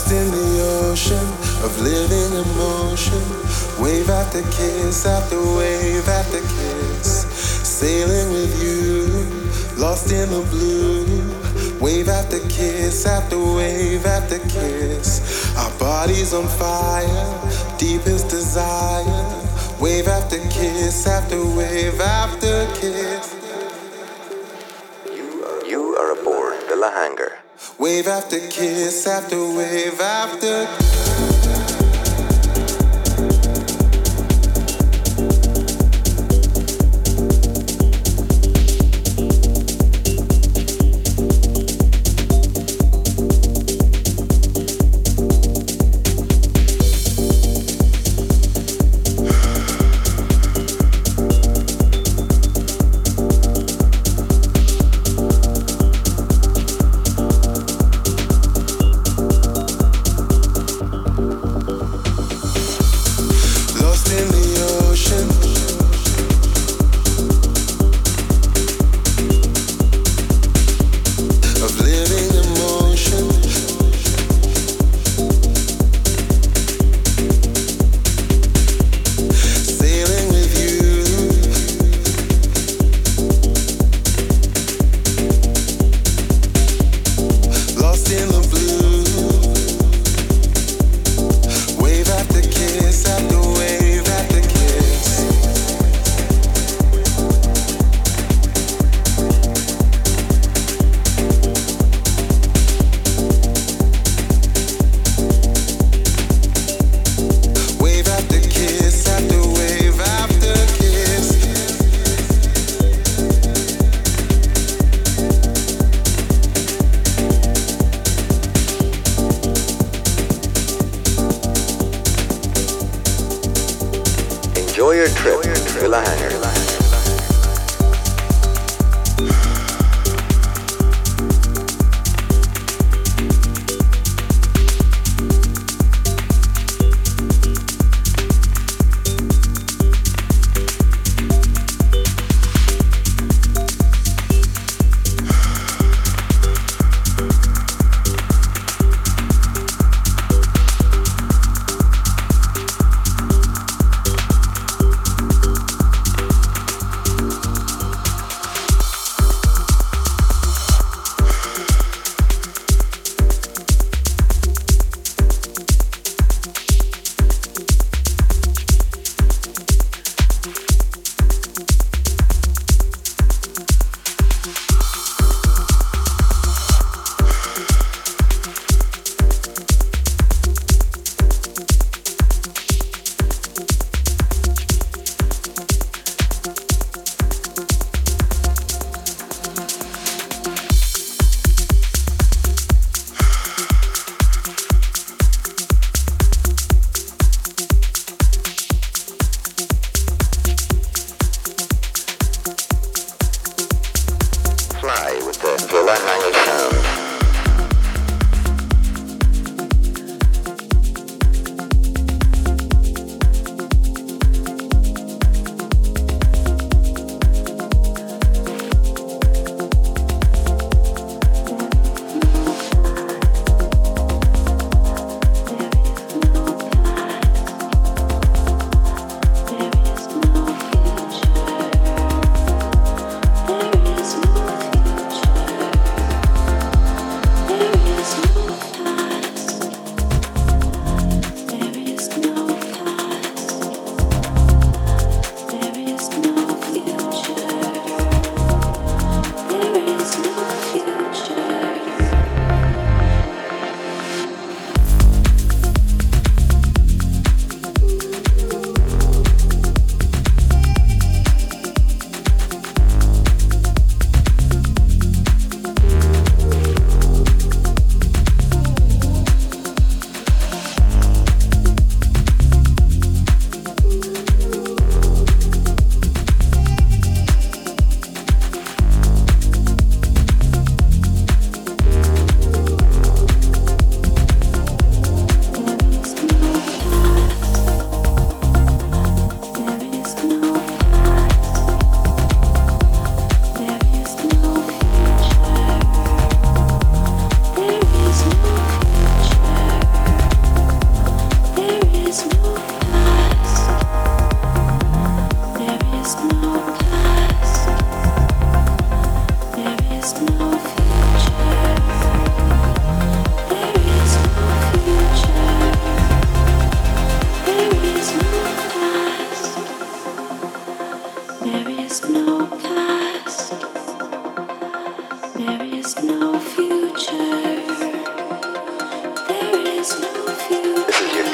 lost in the ocean of living emotion. Wave after kiss after wave after kiss. Sailing with you, lost in the blue. Wave after kiss after wave after kiss. Our bodies on fire, deepest desire. Wave after kiss after wave after kiss. Wave after kiss after wave after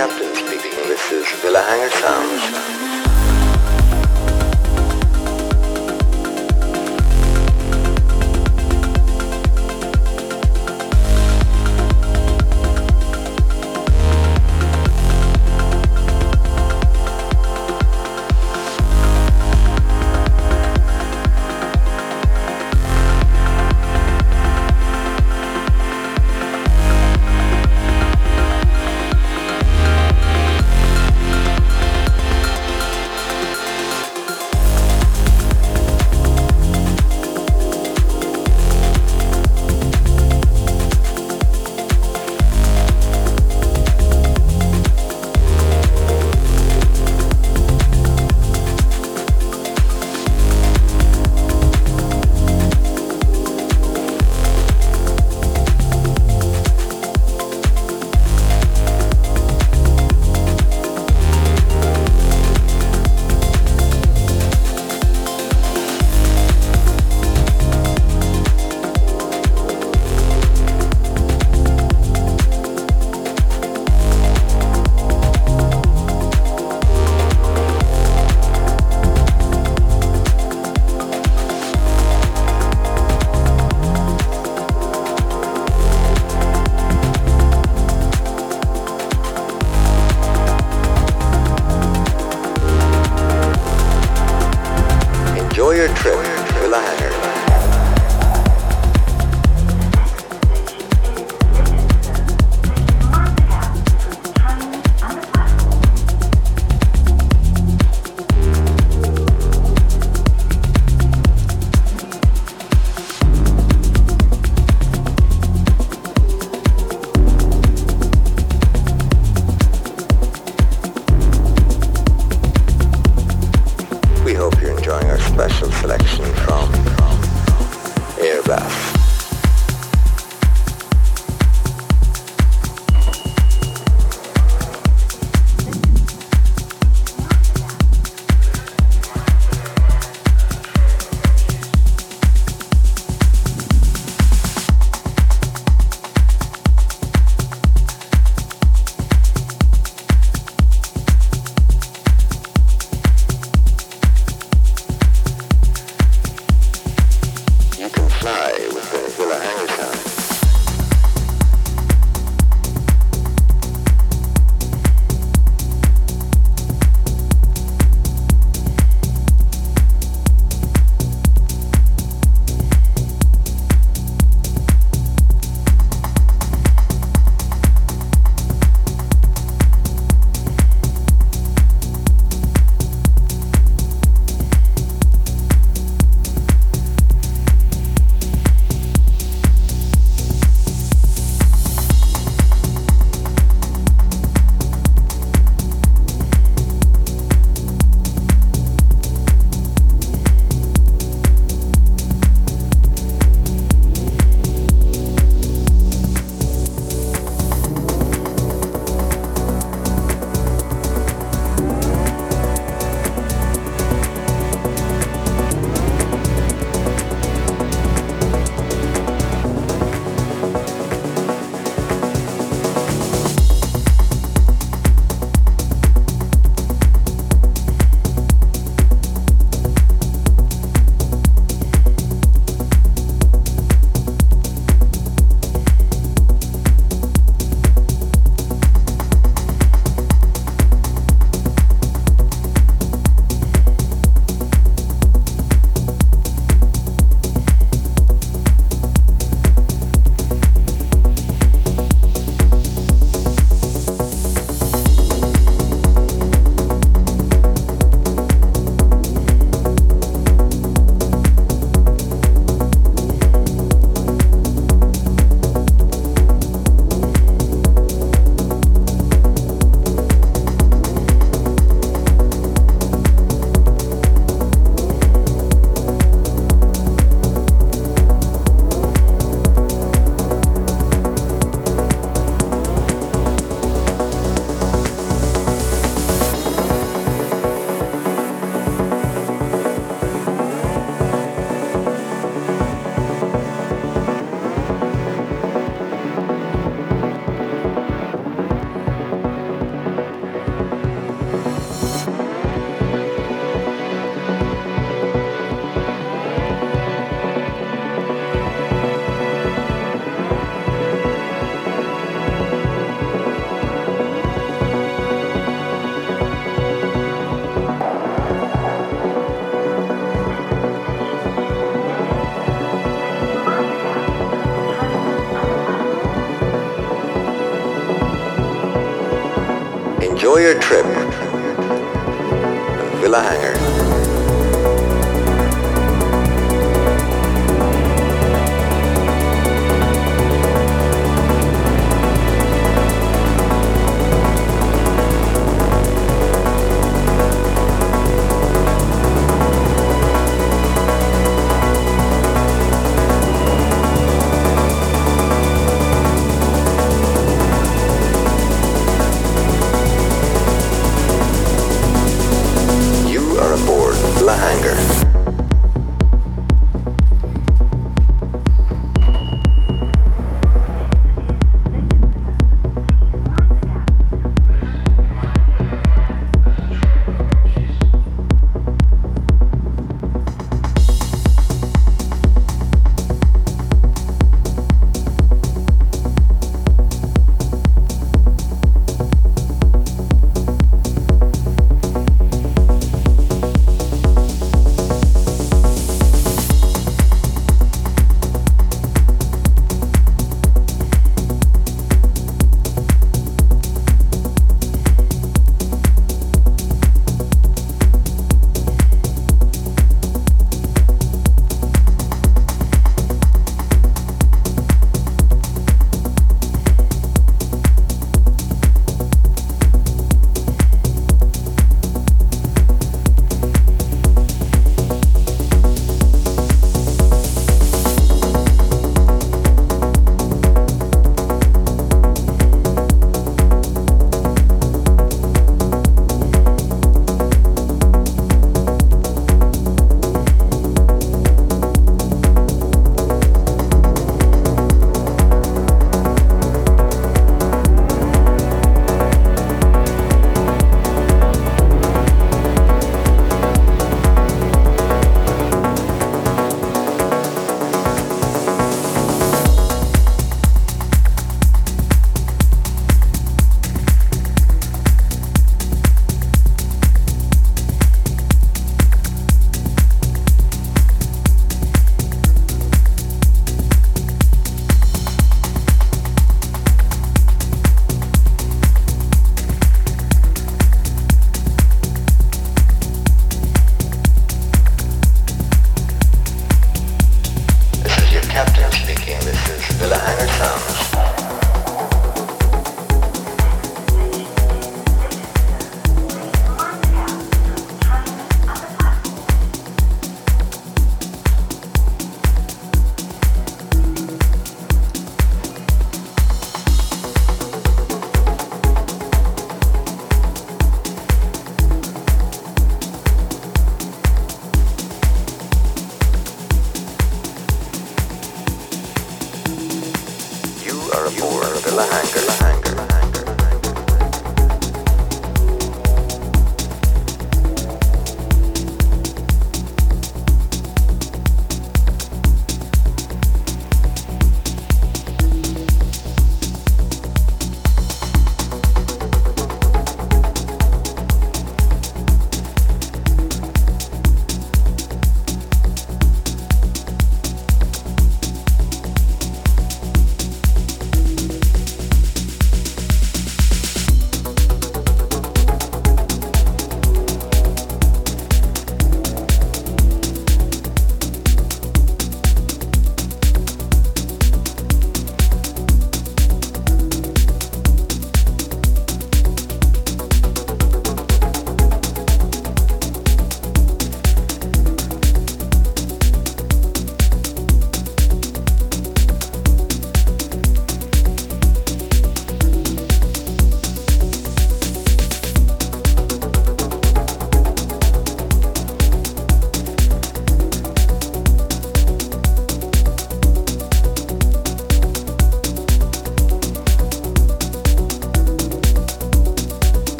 Captain speaking. This is Villa Hanger Sounds. Villa Hanger.